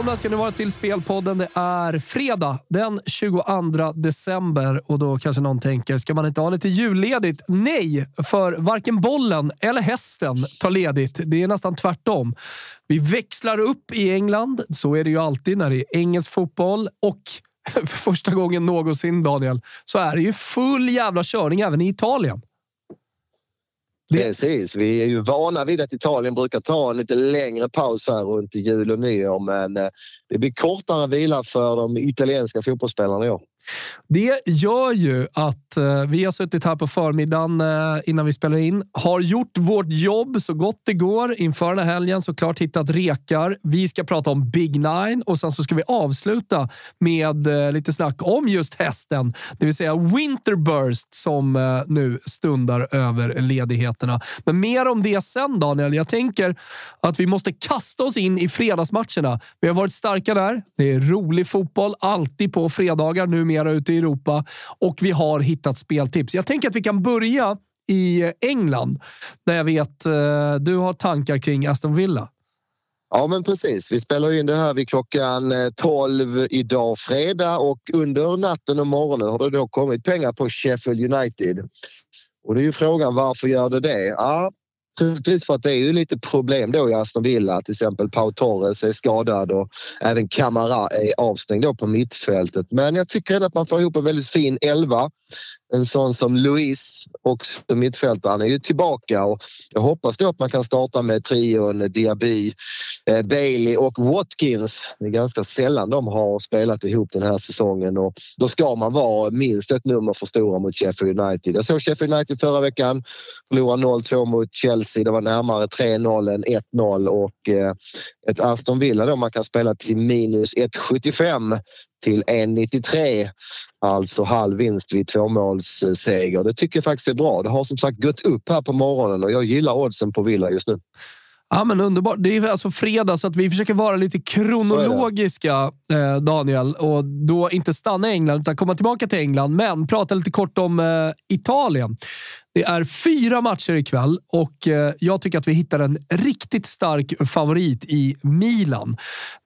Välkomna ska ni vara till Spelpodden. Det är fredag den 22 december och då kanske någon tänker, ska man inte ha lite julledigt? Nej, för varken bollen eller hästen tar ledigt. Det är nästan tvärtom. Vi växlar upp i England. Så är det ju alltid när det är engelsk fotboll och för första gången någonsin, Daniel, så är det ju full jävla körning även i Italien. Precis, vi är ju vana vid att Italien brukar ta en lite längre paus här runt jul och nyår men eh, det blir kortare vila för de italienska fotbollsspelarna i år. Det gör ju att eh, vi har suttit här på förmiddagen eh, innan vi spelar in. Har gjort vårt jobb så gott det går inför den här helgen. Såklart hittat rekar. Vi ska prata om Big Nine och sen så ska vi avsluta med eh, lite snack om just hästen. Det vill säga Winterburst som nu stundar över ledigheterna. Men mer om det sen Daniel. Jag tänker att vi måste kasta oss in i fredagsmatcherna. Vi har varit starka där. Det är rolig fotboll alltid på fredagar mera ute i Europa och vi har hittat speltips. Jag tänker att vi kan börja i England där jag vet eh, du har tankar kring Aston Villa. Ja men precis, vi spelar in det här vid klockan eh, 12 idag fredag och under natten och morgonen har det då kommit pengar på Sheffield United. Och det är ju frågan varför gör det det? Ja, Precis för att det är ju lite problem då i Aston Villa. Till exempel Pau Torres är skadad och även Camara är avstängd då på mittfältet. Men jag tycker ändå att man får ihop en väldigt fin elva. En sån som Luis också mittfältaren är ju tillbaka och jag hoppas då att man kan starta med trion Diaby, eh, Bailey och Watkins. Det är ganska sällan de har spelat ihop den här säsongen och då ska man vara minst ett nummer för stora mot Sheffield United. Jag såg Sheffield United förra veckan förlora 0-2 mot Chelsea. Det var närmare 3-0 än 1-0 och eh, ett Aston Villa då man kan spela till minus 1,75 till 1,93. Alltså halv vinst vid tvåmålsseger. Det tycker jag faktiskt är bra. Det har som sagt gått upp här på morgonen och jag gillar oddsen på Villa just nu. Ja, men underbart. Det är alltså fredag, så att vi försöker vara lite kronologiska, eh, Daniel. Och då inte stanna i England, utan komma tillbaka till England. Men prata lite kort om eh, Italien. Det är fyra matcher ikväll och eh, jag tycker att vi hittar en riktigt stark favorit i Milan.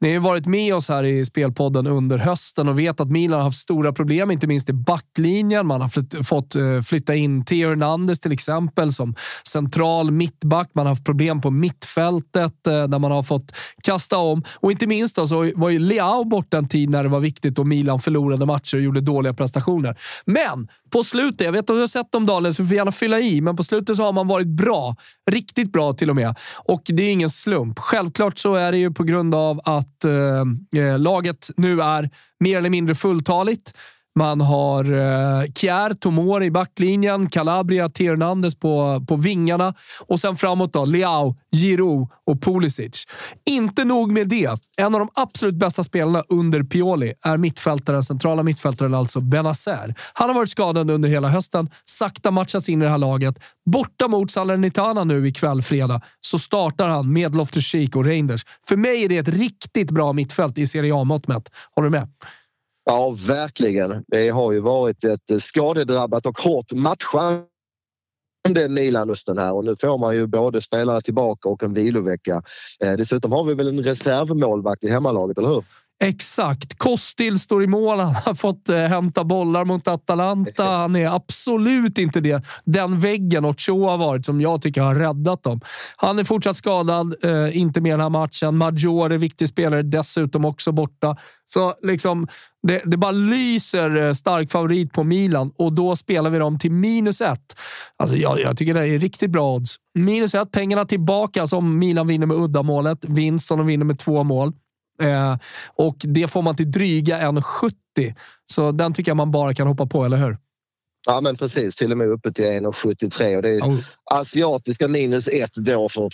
Ni har varit med oss här i Spelpodden under hösten och vet att Milan har haft stora problem, inte minst i backlinjen. Man har flytt, fått eh, flytta in Theo Hernandez till exempel som central mittback. Man har haft problem på mittfältet eh, där man har fått kasta om. Och inte minst då, så var ju Leao borta en tid när det var viktigt och Milan förlorade matcher och gjorde dåliga prestationer. Men på slutet, jag vet att du har sett dem Daniel, så du får gärna fylla i, men på slutet så har man varit bra. Riktigt bra till och med. Och det är ingen slump. Självklart så är det ju på grund av att eh, eh laget nu är mer eller mindre fulltaligt. Man har eh, Kjär, Tomori i backlinjen, Calabria, Hernandez på, på vingarna och sen framåt då Leao, Giroud och Pulisic. Inte nog med det. En av de absolut bästa spelarna under Pioli är mittfältaren, centrala mittfältaren alltså Benazer. Han har varit skadad under hela hösten, sakta matchats in i det här laget. Borta mot Salernitana nu ikväll, fredag, så startar han med Loftus-Cheek och Reinders. För mig är det ett riktigt bra mittfält i Serie A-mått mätt. Håller du med? Ja, verkligen. Det har ju varit ett eh, skadedrabbat och hårt matchande Milan-hösten här och nu får man ju både spelare tillbaka och en vilovecka. Eh, dessutom har vi väl en reservmålvakt i hemmalaget, eller hur? Exakt. Kostil står i mål. Han har fått eh, hämta bollar mot Atalanta. Han är absolut inte det. den väggen Ochoa har varit som jag tycker har räddat dem. Han är fortsatt skadad, eh, inte med den här matchen. Maggiore, viktig spelare, dessutom också borta. Så liksom, det, det bara lyser eh, stark favorit på Milan och då spelar vi dem till minus ett. Alltså, jag, jag tycker det är riktigt bra odds. Minus ett, pengarna tillbaka alltså om Milan vinner med uddamålet. Vinst om de vinner med två mål. Eh, och det får man till dryga 1,70. Så den tycker jag man bara kan hoppa på, eller hur? Ja, men precis. Till och med uppe till 1,73 och det är oh. asiatiska minus ett då för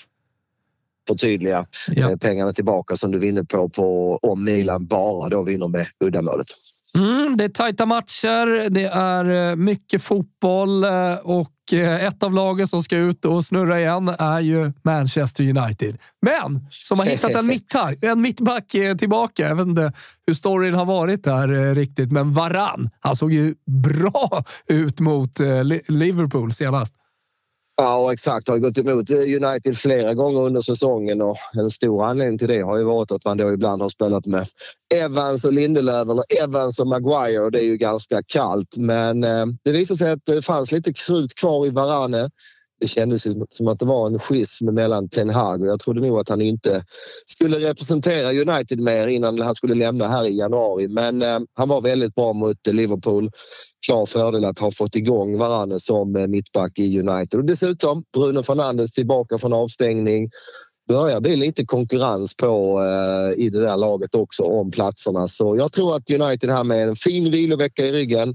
förtydliga ja. Eh, pengarna tillbaka som du vinner på, på om Milan bara då vinner med uddamålet. Mm, det är tajta matcher, det är eh, mycket fotboll och Eh, ett av lagen som ska ut och snurra igen är ju Manchester United. Men som har hittat en, mittback, en mittback eh, tillbaka. Jag vet inte hur storyn har varit där eh, riktigt, men Varann. Han såg ju bra ut mot Liverpool senast. Ja, exakt. Har gått emot eh, United flera gånger under säsongen och en stor anledning till det har ju varit att man då ibland har spelat med Evans och Lindelöf eller Evans och Maguire och det är ju ganska kallt. Men eh, det visade sig att det fanns lite krut kvar i Varane. Det kändes som att det var en schism mellan Ten Hag och jag trodde nog att han inte skulle representera United mer innan han skulle lämna här i januari. Men eh, han var väldigt bra mot Liverpool klar fördel att ha fått igång Varane som eh, mittback i United. Och dessutom Bruno Fernandes tillbaka från avstängning. Börjar bli lite konkurrens på eh, i det där laget också om platserna. Så jag tror att United här med en fin vilovecka i ryggen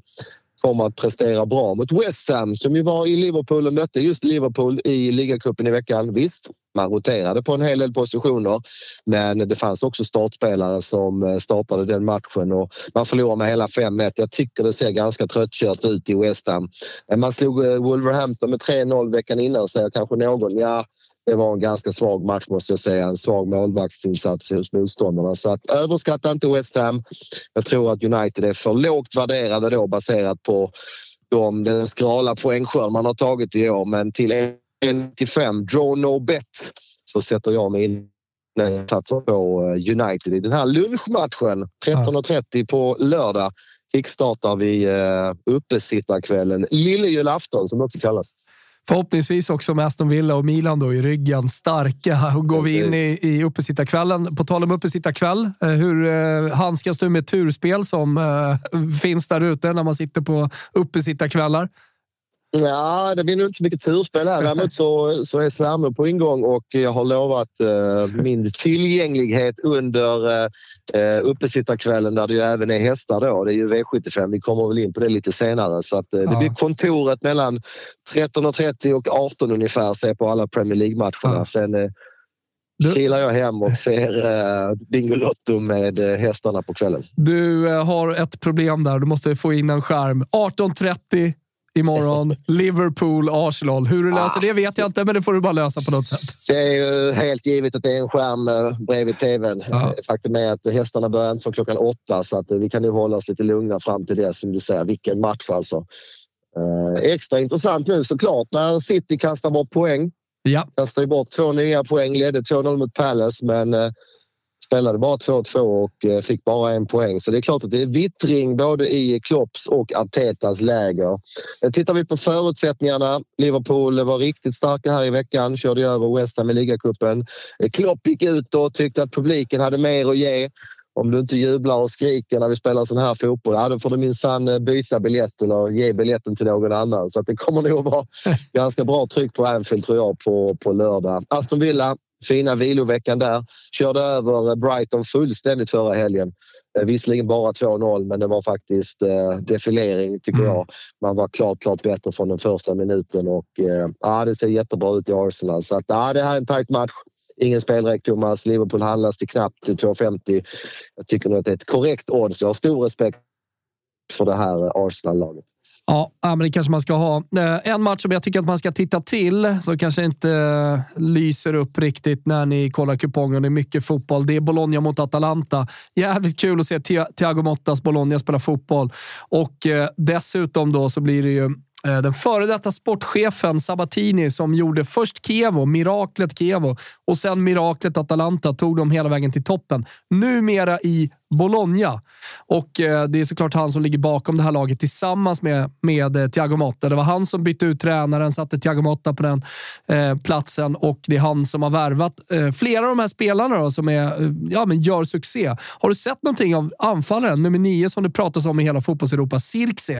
kommer att prestera bra mot West Ham som ju var i Liverpool och mötte just Liverpool i ligacupen i veckan. Visst, man roterade på en hel del positioner men det fanns också startspelare som eh, startade den matchen och man förlorade med hela 5-1. Jag tycker det ser ganska tröttkört ut i West Ham. Man slog eh, Wolverhampton med 3-0 veckan innan säger kanske någon. Ja, det var en ganska svag match måste jag säga. En svag målvaktsinsats hos motståndarna. Så att överskatta inte West Ham. Jag tror att United är för lågt värderade då baserat på de, den skrala poängskörd man har tagit i år. Men till 1 till 5, draw no bet, så sätter jag mig in satsar på eh, United i den här lunchmatchen. 13.30 på lördag kickstartar vi eh, uppesittarkvällen. Lillejulafton som det också kallas. Förhoppningsvis också med Aston Villa och Milan då i ryggen. Starka. Och går Precis. vi in i, i uppesittarkvällen. På tal om uppesittarkväll. Eh, hur eh, handskas du med turspel som eh, finns där ute när man sitter på uppesittarkvällar? Ja, det blir nog inte så mycket turspel här. Däremot så, så är svärmor på ingång och jag har lovat eh, min tillgänglighet under eh, uppesittarkvällen där det ju även är hästar då. Det är ju V75. Vi kommer väl in på det lite senare. Så att, eh, det blir kontoret mellan 13.30 och 18 ungefär. Se på alla Premier League-matcherna. Ja. Sen eh, du... kilar jag hem och ser eh, Bingolotto med eh, hästarna på kvällen. Du eh, har ett problem där. Du måste få in en skärm. 18.30 imorgon. Liverpool, Arsenal. Hur du löser ah. det vet jag inte, men det får du bara lösa på något sätt. Det är ju helt givet att det är en skärm eh, bredvid tvn. Ah. Faktum är att hästarna börjar inte från klockan åtta så att eh, vi kan nu hålla oss lite lugna fram till det som du säger. Vilken match alltså. Eh, extra intressant nu såklart när City kastar bort poäng. Ja. Kastar bort två nya poäng, ledde 2-0 mot Palace men spelade bara 2-2 och eh, fick bara en poäng. Så det är klart att det är vittring både i Klopps och Artetas läger. Eh, tittar vi på förutsättningarna. Liverpool var riktigt starka här i veckan, körde över West Ham i ligacupen. Eh, Klopp gick ut och tyckte att publiken hade mer att ge. Om du inte jublar och skriker när vi spelar sån här fotboll, ja, då får du minsann byta biljett eller ge biljetten till någon annan. Så det kommer nog vara ganska bra tryck på Anfield tror jag på, på lördag. Aston Villa fina viloveckan där. Körde över Brighton fullständigt förra helgen. Eh, visserligen bara 2-0, men det var faktiskt eh, defilering tycker mm. jag. Man var klart, klart bättre från den första minuten och eh, ja, det ser jättebra ut i Arsenal. Så att, ja, det här är en tajt match. Ingen spelräck Thomas. Liverpool handlas till knappt 2,50. Jag tycker nog att det är ett korrekt odds. Jag har stor respekt för det här Arsenal-laget. Ja, men det kanske man ska ha. Eh, en match som jag tycker att man ska titta till, som kanske inte eh, lyser upp riktigt när ni kollar kupongen. Det är mycket fotboll. Det är Bologna mot Atalanta. Jävligt kul att se Thiago Mottas Bologna spela fotboll. Och eh, dessutom då så blir det ju Eh, den före detta sportchefen Sabatini som gjorde först Kevo, miraklet Kevo och sen miraklet Atalanta tog dem hela vägen till toppen. Numera i Bologna. Och eh, det är såklart han som ligger bakom det här laget tillsammans med, med eh, Thiago Motta. Det var han som bytte ut tränaren, satte Thiago Motta på den eh, platsen och det är han som har värvat eh, flera av de här spelarna då, som är, ja, men gör succé. Har du sett någonting av anfallaren, nummer nio som det pratas om i hela fotbollseuropa, Sirkse?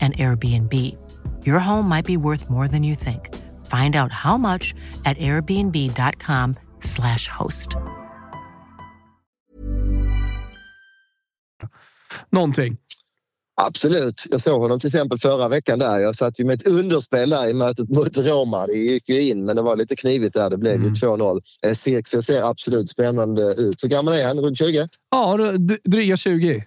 an Airbnb. Your home might be worth more than you think. Find out how much at airbnb.com slash host. Någonting. Absolut. Jag såg honom till exempel förra veckan där. Jag satt ju med ett underspel där i mötet mot Roma. Det gick ju in, men det var lite knivigt där. Det blev mm. ju 2-0. Cirkse ser absolut spännande ut. Hur gammal är han? Runt 20? Ja, dryga 20.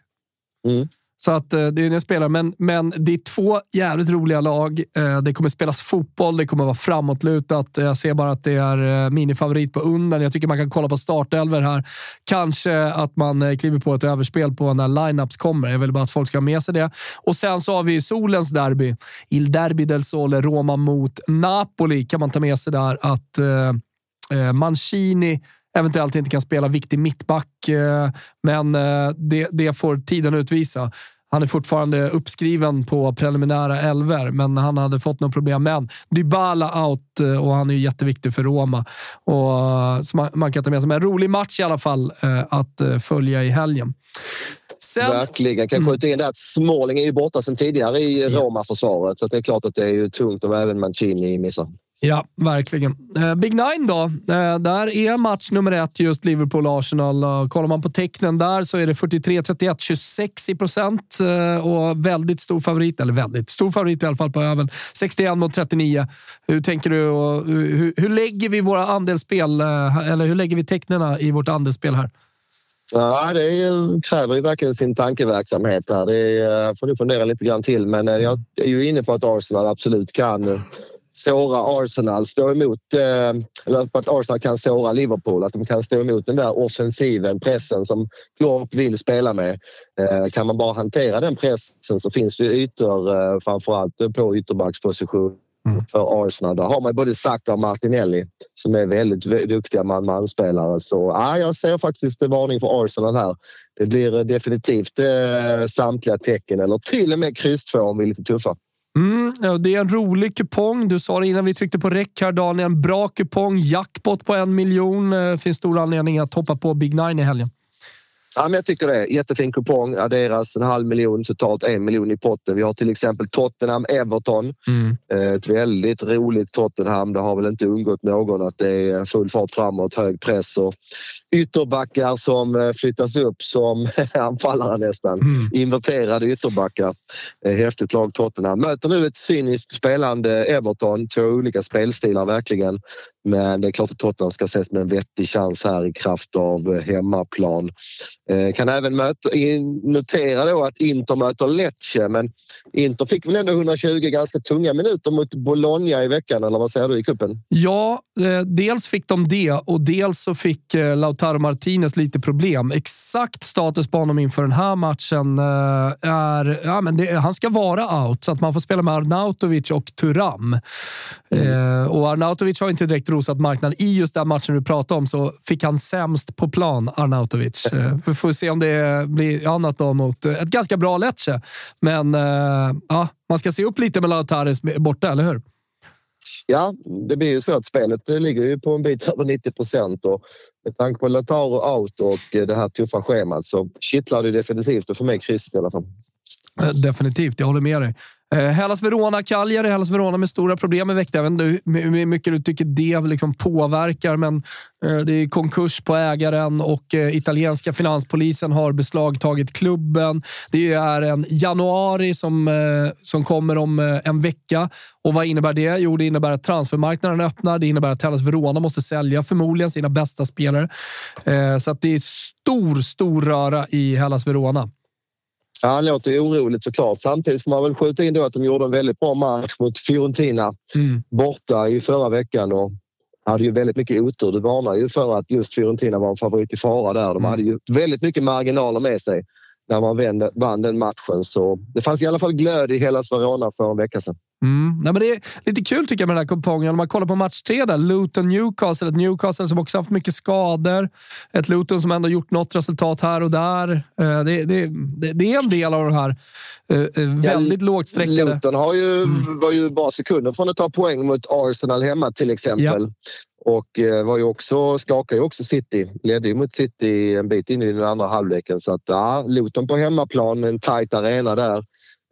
Mm. Så att eh, det är en spelare, men, men det är två jävligt roliga lag. Eh, det kommer spelas fotboll, det kommer vara framåtlutat. Jag ser bara att det är eh, minifavorit på under. Jag tycker man kan kolla på startelver här. Kanske att man kliver på ett överspel på när lineups kommer. Jag vill bara att folk ska ha med sig det. Och sen så har vi solens derby. Il Derby del Sole, Roma mot Napoli kan man ta med sig där att eh, Mancini eventuellt inte kan spela viktig mittback, men det, det får tiden utvisa. Han är fortfarande uppskriven på preliminära elver, men han hade fått något problem. Men Dybala out eh, och han är ju jätteviktig för Roma. Och, eh, så man, man kan ta med sig. Men en rolig match i alla fall eh, att följa i helgen. Sen... Verkligen. Kan skjuta in det att Småling är ju borta sedan tidigare i Roma-försvaret så det är klart att det är ju tungt om även Mancini missar. Ja, verkligen. Eh, Big Nine då. Eh, där är match nummer ett just Liverpool-Arsenal. Kollar man på tecknen där så är det 43-31, 26 i procent eh, och väldigt stor favorit. Eller väldigt stor favorit i alla fall på öven. 61 mot 39. Hur tänker du? Och hur, hur lägger vi våra andelsspel? Eller hur lägger vi tecknen i vårt andelsspel här? Ja, det kräver ju verkligen sin tankeverksamhet. Här. Det eh, får du fundera lite grann till. Men eh, jag är ju inne på att Arsenal absolut kan såra Arsenal, stå emot, eh, eller att Arsenal kan såra Liverpool, att de kan stå emot den där offensiven, pressen som Klopp vill spela med. Kan man bara hantera den pressen så finns det ytor, framförallt på ytterbacksposition mm. för Arsenal. Där har man både Saka och Martinelli som är väldigt duktiga man-man-spelare. Så ja, jag ser faktiskt en varning för Arsenal här. Det blir definitivt eh, samtliga tecken eller till och med kryss två om vi är lite tuffa. Mm, det är en rolig kupong. Du sa det innan vi tryckte på räck här, Daniel. En bra kupong. Jackpot på en miljon. Det eh, finns stor anledning att hoppa på Big Nine i helgen. Ja, men jag tycker det. Jättefin kupong. Adderas en halv miljon, totalt en miljon i potten. Vi har till exempel Tottenham-Everton. Mm. Eh, ett väldigt roligt Tottenham. Det har väl inte undgått någon att det är full fart framåt, hög press och ytterbackar som eh, flyttas upp som anfallare nästan. Mm. Inverterade ytterbackar. Häftigt lag Tottenham. Möter nu ett cyniskt spelande Everton. Två olika spelstilar verkligen. Men det är klart att Tottenham ska ses med en vettig chans här i kraft av hemmaplan. Eh, kan även möta, notera då att Inter möter Lecce men Inter fick väl ändå 120 ganska tunga minuter mot Bologna i veckan eller vad säger du i kuppen? Ja, eh, dels fick de det och dels så fick eh, Lautaro Martinez lite problem. Exakt status på honom inför den här matchen är... Ja, men det, han ska vara out så att man får spela med Arnautovic och Turam. Mm. och Arnautovic har inte direkt rosat marknaden. I just den matchen du pratade om så fick han sämst på plan, Arnautovic. Vi får se om det blir annat då mot ett ganska bra Lecce. Men uh, ja, man ska se upp lite med Lautares borta, eller hur? Ja, det blir ju så att spelet ligger ju på en bit över 90 procent och med tanke på Lautaro out och det här tuffa schemat så kittlar det definitivt och för mig krysset i alla fall. Eh, definitivt, jag håller med dig. Eh, Hellas Verona, Cagliari. Hellas Verona med stora problem i veckan. Jag vet inte hur mycket du tycker det liksom påverkar, men eh, det är konkurs på ägaren och eh, italienska finanspolisen har beslagtagit klubben. Det är en januari som, som kommer om en vecka. Och Vad innebär det? Jo, det innebär att transfermarknaden öppnar. Det innebär att Hellas Verona måste sälja förmodligen sina bästa spelare. Så att det är stor, stor röra i Hellas Verona. Ja, han låter oroligt såklart. Samtidigt får man väl skjuta in då att de gjorde en väldigt bra match mot Fiorentina mm. borta i förra veckan och hade ju väldigt mycket otur. Du varnar ju för att just Fiorentina var en favorit i fara där. De mm. hade ju väldigt mycket marginaler med sig när man vände, vann den matchen. Så det fanns i alla fall glöd i hela Verona för en vecka sedan. Mm. Nej, men det är lite kul tycker jag med den här kupongen. Om man kollar på match tre där, Luton-Newcastle. Ett Newcastle som också haft mycket skador. Ett Luton som ändå gjort något resultat här och där. Eh, det, det, det, det är en del av det här eh, eh, väldigt ja, lågt sträckade. Luton har ju, mm. var ju bara sekunder från att ta poäng mot Arsenal hemma till exempel. Ja. Och var ju också, skakade ju också City. Ledde ju mot City en bit in i den andra halvleken. Så att ja, Luton på hemmaplan, en tajt arena där.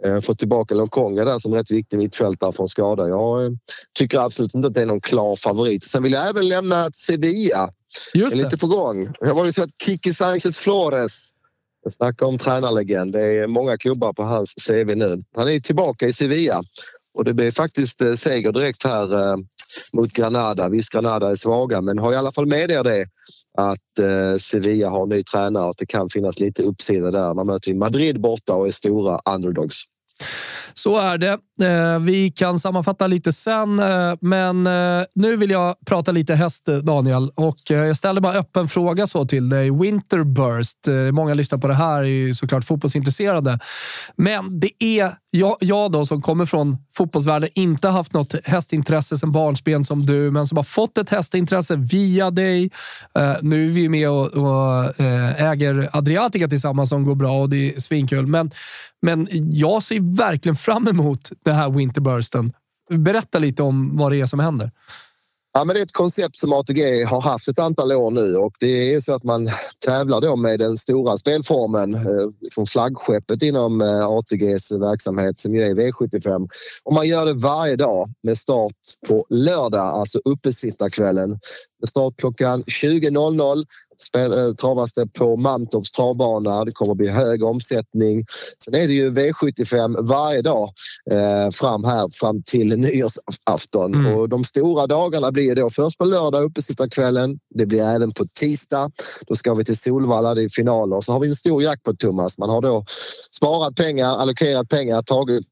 Eh, fått tillbaka Lokonga där som rätt viktig mittfältare från skada. Jag eh, tycker absolut inte att det är någon klar favorit. Sen vill jag även lämna Sevilla. Just det. är lite på gång. Jag har ju sett Kiki Sanchez Flores. Snacka om tränarlegend. Det är många klubbar på hans CV nu. Han är tillbaka i Sevilla och det blir faktiskt eh, seger direkt här mot Granada. Visst, Granada är svaga, men har i alla fall med er det att eh, Sevilla har ny tränare och att det kan finnas lite uppsida där. Man möter Madrid borta och är stora underdogs. Så är det. Eh, vi kan sammanfatta lite sen, eh, men nu vill jag prata lite häst, Daniel. Och jag ställer bara öppen fråga så till dig. Winterburst. Många lyssnar på det här är såklart fotbollsintresserade. Men det är jag, jag då som kommer från fotbollsvärlden, inte haft något hästintresse sedan barnsben som du, men som har fått ett hästintresse via dig. Eh, nu är vi med och, och eh, äger Adriatica tillsammans som går bra och det är svinkul. Men, men jag ser verkligen fram emot den här Winterbursten. Berätta lite om vad det är som händer. Ja, men det är ett koncept som ATG har haft ett antal år nu och det är så att man tävlar då med den stora spelformen, eh, liksom flaggskeppet inom eh, ATGs verksamhet som ju är V75. Och man gör det varje dag med start på lördag, alltså uppesittarkvällen. Start klockan 20.00 Eh, travas det på Mantorps travbana. Det kommer bli hög omsättning. Sen är det ju V75 varje dag eh, fram här fram till nyårsafton. Mm. Och de stora dagarna blir då först på lördag uppesittarkvällen. Det blir även på tisdag. Då ska vi till Solvalla, det är finaler. Så har vi en stor jackpot Thomas. Man har då sparat pengar, allokerat pengar, tagit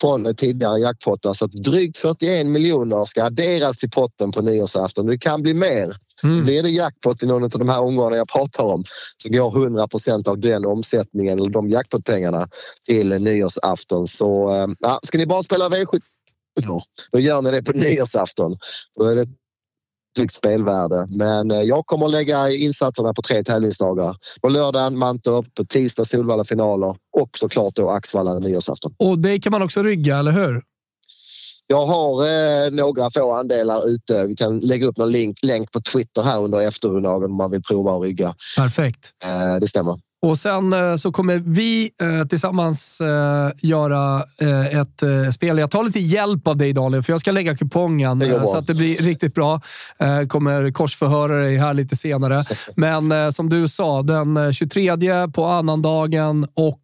från tidigare jackpottar så att drygt 41 miljoner ska adderas till potten på nyårsafton. Det kan bli mer. Mm. Blir det jackpot i någon av de här omgångarna jag pratar om så går 100 procent av den omsättningen eller de jackpotpengarna till nyårsafton. Så eh, ja, ska ni bara spela V7 då gör ni det på nyårsafton. Då är det högt spelvärde. Men eh, jag kommer att lägga insatserna på tre tävlingsdagar. På lördagen Mantorp, på tisdag Solvalla finaler och såklart då Axvalla nyårsafton. Och det kan man också rygga, eller hur? Jag har eh, några få andelar ute. Vi kan lägga upp någon länk, länk på Twitter här under eftermiddagen om man vill prova att rygga. Perfekt. Eh, det stämmer. Och sen eh, så kommer vi eh, tillsammans eh, göra ett spel. Jag tar lite hjälp av dig Daniel, för jag ska lägga kupongen så att det blir riktigt bra. kommer korsförhöra dig här lite senare. Men som du sa, den 23 på annandagen och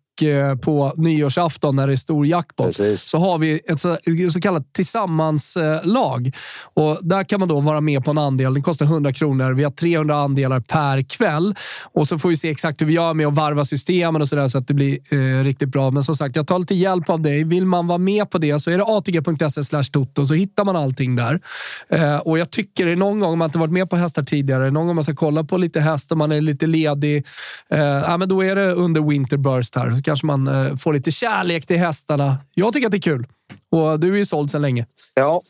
på nyårsafton när det är stor jackpot Precis. så har vi ett så, så kallat tillsammanslag. Och där kan man då vara med på en andel. Det kostar 100 kronor. Vi har 300 andelar per kväll. Och så får vi se exakt hur vi gör med att varva systemen och så där så att det blir eh, riktigt bra. Men som sagt, jag tar lite hjälp av dig. Vill man vara med på det så är det atg.se toto så hittar man allting där. Eh, och jag tycker någon gång, om man inte varit med på hästar tidigare, någon gång man ska kolla på lite hästar, man är lite ledig, eh, ja, men då är det under Winterburst här kanske man eh, får lite kärlek till hästarna. Jag tycker att det är kul. Och du är ju såld sedan länge. Ja,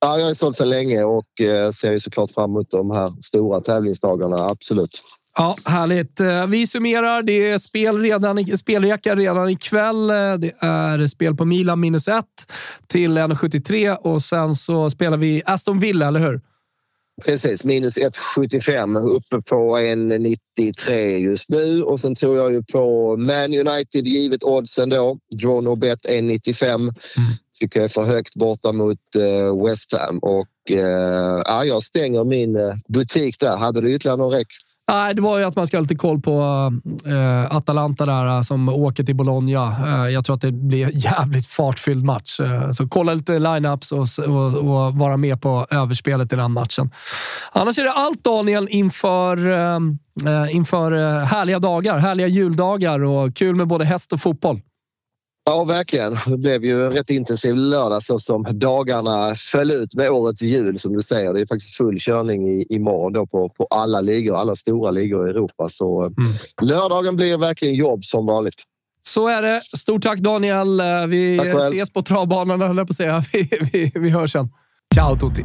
ja jag är såld sedan länge och eh, ser ju såklart fram emot de här stora tävlingsdagarna. Absolut. Ja, härligt. Eh, vi summerar. Det är spel redan, spelreka redan ikväll. Det är spel på Milan minus ett till 1,73 och sen så spelar vi Aston Villa, eller hur? Precis, minus 1,75 uppe på 1,93 just nu och sen tror jag ju på Man United givet oddsen då. Draw no bet 1,95 mm. tycker jag är för högt borta mot uh, West Ham och uh, ja, jag stänger min uh, butik där. Hade du ytterligare någon räck? Nej, det var ju att man ska ha lite koll på äh, Atalanta där eh, som åker till Bologna. Äh, jag tror att det blir en jävligt fartfylld match. så kolla lite lineups och, och, och vara med på överspelet i den matchen. Annars är det allt Daniel inför, inför härliga dagar, härliga juldagar och kul med både häst och fotboll. Ja, verkligen. Det blev ju en rätt intensiv lördag så som dagarna föll ut med årets jul som du säger. Det är faktiskt full körning i, imorgon då på, på alla ligor, alla stora ligor i Europa. Så mm. lördagen blir verkligen jobb som vanligt. Så är det. Stort tack Daniel. Vi ses på travbanan höll jag på att säga. Vi, vi, vi hörs sen. Ciao tutti!